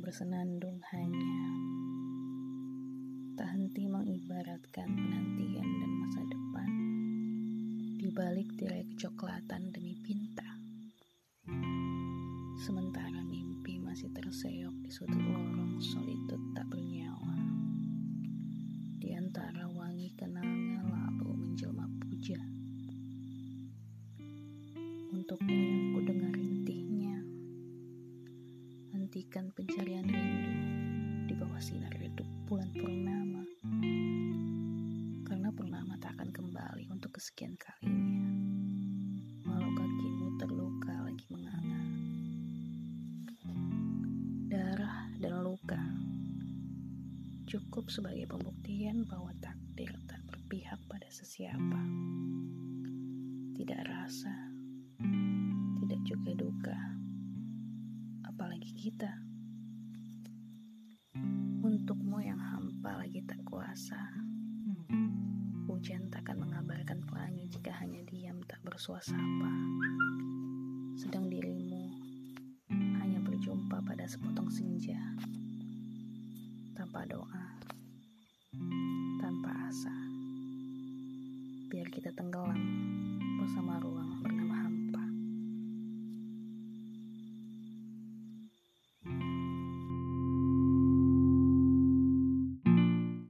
bersenandung hanya tak henti mengibaratkan penantian dan masa depan di balik tirai kecoklatan demi pinta. Sementara mimpi masih terseok di sudut lorong solitud tak bernyawa. Di antara wangi kenangan lalu menjelma puja. Untukmu yang ku dengar rintihnya, hentikan pencarian rindu di bawah sinar redup bulan purnama. Karena purnama tak akan kembali untuk kesekian kalinya. Walau kakimu terluka lagi menganga. Darah dan luka cukup sebagai pembuktian bahwa takdir tak berpihak pada sesiapa. Tidak rasa, tidak juga duka, apalagi kita. Untukmu yang hampa lagi tak kuasa, hujan takkan mengabarkan pelangi jika hanya diam tak bersuasapa. Sedang dirimu hanya berjumpa pada sepotong senja, tanpa doa, tanpa asa. Biar kita tenggelam bersama ruang.